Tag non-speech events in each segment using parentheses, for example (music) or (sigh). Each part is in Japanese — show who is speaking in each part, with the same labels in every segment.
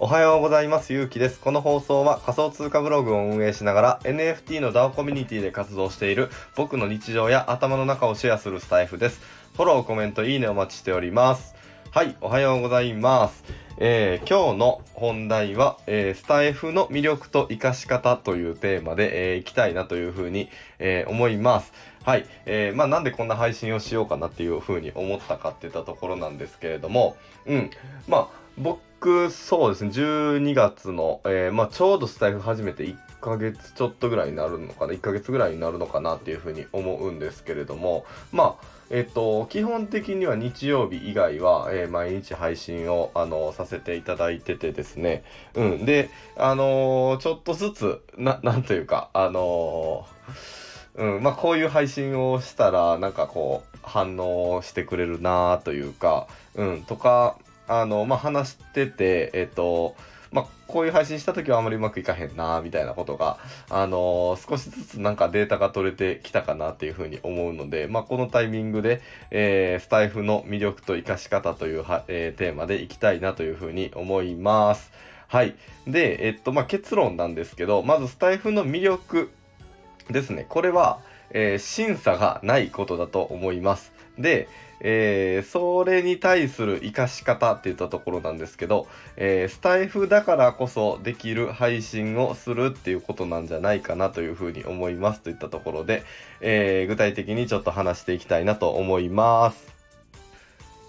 Speaker 1: おはようございます。ゆうきです。この放送は仮想通貨ブログを運営しながら NFT の DAO コミュニティで活動している僕の日常や頭の中をシェアするスタイフです。フォロー、コメント、いいねお待ちしております。はい、おはようございます。えー今日の本題は、えースタイフの魅力と活かし方というテーマで、えーいきたいなというふうに、えー思います。はい、えーまあなんでこんな配信をしようかなっていうふうに思ったかっていったところなんですけれども、うん、まあ僕そうですね。12月の、えーまあ、ちょうどスタイフ始めて1ヶ月ちょっとぐらいになるのかな。1ヶ月ぐらいになるのかなっていうふうに思うんですけれども。まあえっと基本的には日曜日以外は、えー毎日配信をあのさせていただいててですね。うん。であのーちょっとずつななんというかあのーうん、まあこういう配信をしたらなんかこう反応してくれるなというか、うん、とかあのまあ話しててえっとまあこういう配信した時はあんまりうまくいかへんなみたいなことがあの少しずつなんかデータが取れてきたかなっていうふうに思うので、まあ、このタイミングで、えースタイフの魅力と活かし方というは、えーテーマでいきたいなというふうに思います。はい。で、えっと、まあ、結論なんですけど、まずスタイフの魅力ですね。これは、えー審査がないことだと思います。で、えーそれに対する活かし方っていったところなんですけど、えースタイフだからこそできる配信をするっていうことなんじゃないかなというふうに思いますといったところで、えー具体的にちょっと話していきたいなと思います。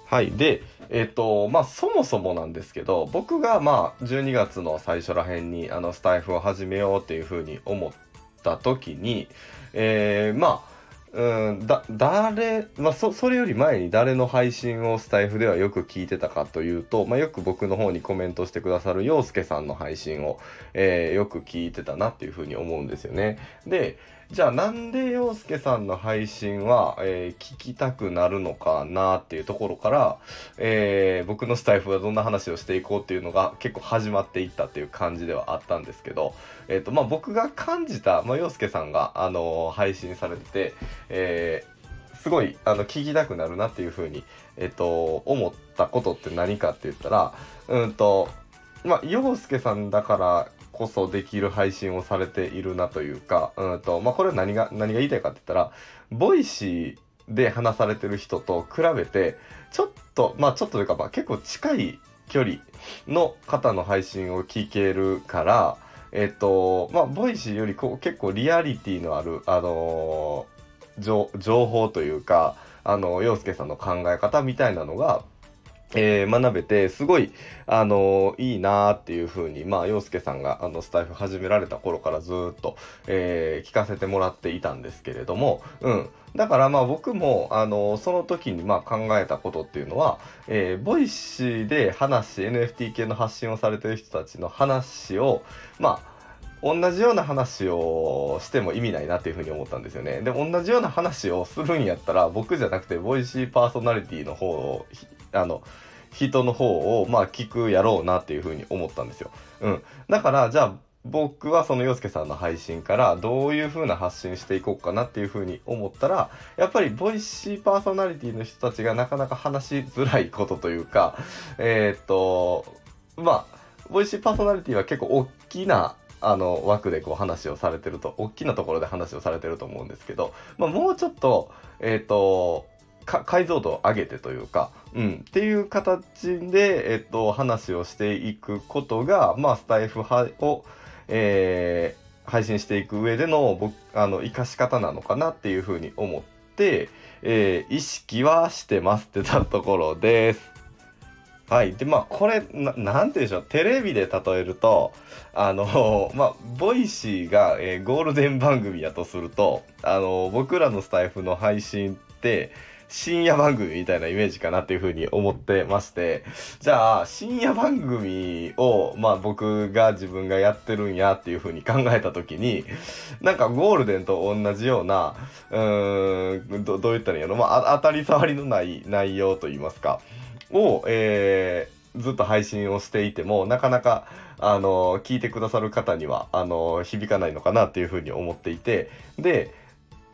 Speaker 1: はい。で、えっ、と、まあ、そもそもなんですけど、僕が、まあ、12月の最初ら辺に、あの、スタイフを始めようっていうふうに思ってた時に、えーまあ、うん、だ、誰、まあ、そ、それより前に誰の配信をスタイフではよく聞いてたかというと、まあ、よく僕の方にコメントしてくださる陽介さんの配信を、えーよく聞いてたなっていうふうに思うんですよね。で、じゃあなんで陽介さんの配信は、えー聞きたくなるのかなっていうところから、えー僕のスタイフはどんな話をしていこうっていうのが結構始まっていったっていう感じではあったんですけど、えっ、と、まあ、僕が感じた、まあ、陽介さんが、あの配信されてて、えーすごい、あの、聞きたくなるなっていうふうに、えっ、と、思ったことって何かって言ったら、うんと、まあ、陽介さんだからこそできる配信をされているなというか、うんと、まあ、これは何が、何が言いたいかって言ったら、 Voicy で話されてる人と比べて、ちょっと、まあ、ちょっとというか、まあ、結構近い距離の方の配信を聞けるから、えっ、と、まあ、 Voicy よりこう結構リアリティのある、あのー情報というか、あの、洋介さんの考え方みたいなのが、えー学べて、すごい、あのいいなーっていう風に、まあ、洋介さんが、あの、スタエフ始められた頃からずっと、えー聞かせてもらっていたんですけれども、うん。だから、まあ、僕も、あのその時に、まあ、考えたことっていうのは、えー Voicy で話、NFT 系の発信をされてる人たちの話を、まあ、同じような話をしても意味ないなっていうふうに思ったんですよね。で、同じような話をするんやったら、僕じゃなくて、 Voicy パーソナリティの方を、あの、人の方を、まあ、聞くやろうなっていうふうに思ったんですよ。うん。だから、じゃあ、僕はその洋介さんの配信からどういう風な発信していこうかなっていう風に思ったらやっぱり Voicy パーソナリティの人たちがなかなか話しづらいことというかえーっとまあ Voicy パーソナリティは結構大きなあの枠でこう話をされてると大きなところで話をされてると思うんですけど、まあ、もうちょっとえーっとか解像度を上げてというか、うん、っていう形で、えっと、話をしていくことが、まあ、スタエフを、えー配信していく上での僕あの生かし方なのかなっていうふうに思って、えー意識はしてますってたところです。はい。で、まあ、これ、ななんて言うんでしょう。テレビで例えると、あの、(laughs) まあ、 Voicy が、えーゴールデン番組やとすると、あの、僕らのスタエフの配信って、深夜番組みたいなイメージかなっていうふうに思ってまして、じゃあ、深夜番組を、まあ僕が自分がやってるんやっていうふうに考えたときに、なんかゴールデンと同じような、うーん、どどう言ったらいいんやろ、まあ当たり障りのない内容といいますか、を、えーずっと配信をしていても、なかなか、あの、聞いてくださる方には、あの、響かないのかなっていうふうに思っていて、で、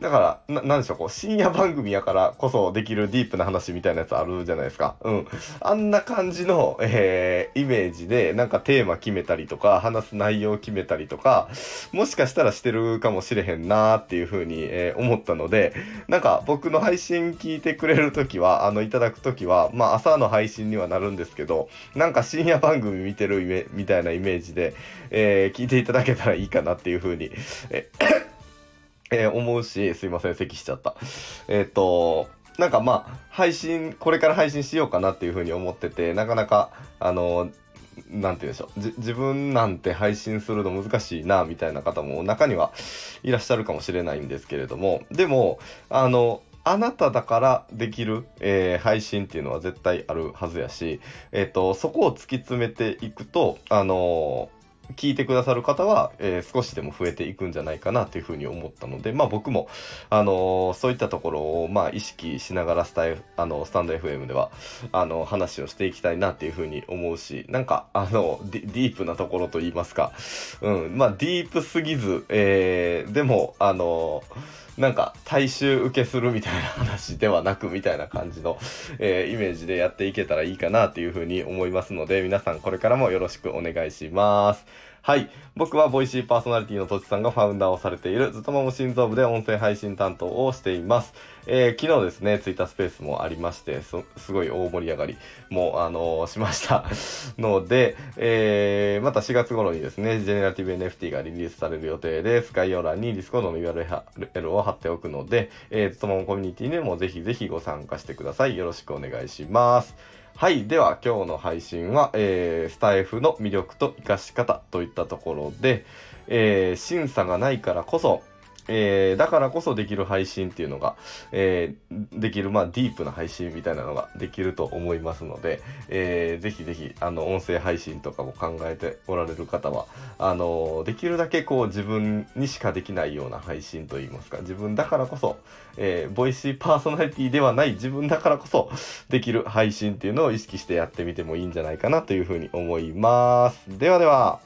Speaker 1: だから、な、なんでしょう、こう、深夜番組やからこそできるディープな話みたいなやつあるじゃないですか。うん。あんな感じの、えー、イメージで、なんかテーマ決めたりとか、話す内容決めたりとか、もしかしたらしてるかもしれへんなーっていう風に、えー、思ったので、なんか僕の配信聞いてくれるときは、あの、いただくときは、まあ朝の配信にはなるんですけど、なんか深夜番組見てるイメみたいなイメージで、えー、聞いていただけたらいいかなっていう風に、ええー、思うし、すいません、咳しちゃった。えっ、と、なんかまあ、配信、これから配信しようかなっていうふうに思ってて、なかなか、あの、なんて言うんでしょう。自分なんて配信するの難しいな、みたいな方も中にはいらっしゃるかもしれないんですけれども、でも、あの、あなただからできる、えー、配信っていうのは絶対あるはずやし、えっ、ー、と、そこを突き詰めていくと、あの聞いてくださる方は、えー、少しでも増えていくんじゃないかなというふうに思ったので、まあ僕も、あのー、そういったところを、まあ意識しながらスタイあの、スタンド FM では、あの、話をしていきたいなっていうふうに思うし、なんか、あの、ディープなところと言いますか、うん、まあディープすぎず、えー、でも、あのなんか大衆受けするみたいな話ではなくみたいな感じの、(laughs) えー、イメージでやっていけたらいいかなっていうふうに思いますので皆さんこれからもよろしくお願いします。はい。僕はボイシーパーソナリティのとちさんがファウンダーをされているずっともも心臓部で音声配信担当をしています。えー、昨日ですね、ツイッタースペースもありまして、すごい大盛り上がりも、あのー、しました (laughs) ので、えー、また4月頃にですね、ジェネラティブ NFT がリリースされる予定です。概要欄に Discord の URL を貼っておくので、えー、ずっとももコミュニティにもぜひぜひご参加してください。よろしくお願いします。はい。では、今日の配信は、えー、スタイフの魅力と活かし方といったところで、えー、審査がないからこそ、えー、だからこそできる配信っていうのが、えー、できる、まあ、ディープな配信みたいなのができると思いますので、えー、ぜひぜひ、あの、音声配信とかも考えておられる方は、あの、できるだけこう自分にしかできないような配信といいますか、自分だからこそ、えー、ボイシーパーソナリティではない自分だからこそできる配信っていうのを意識してやってみてもいいんじゃないかなというふうに思います。ではでは。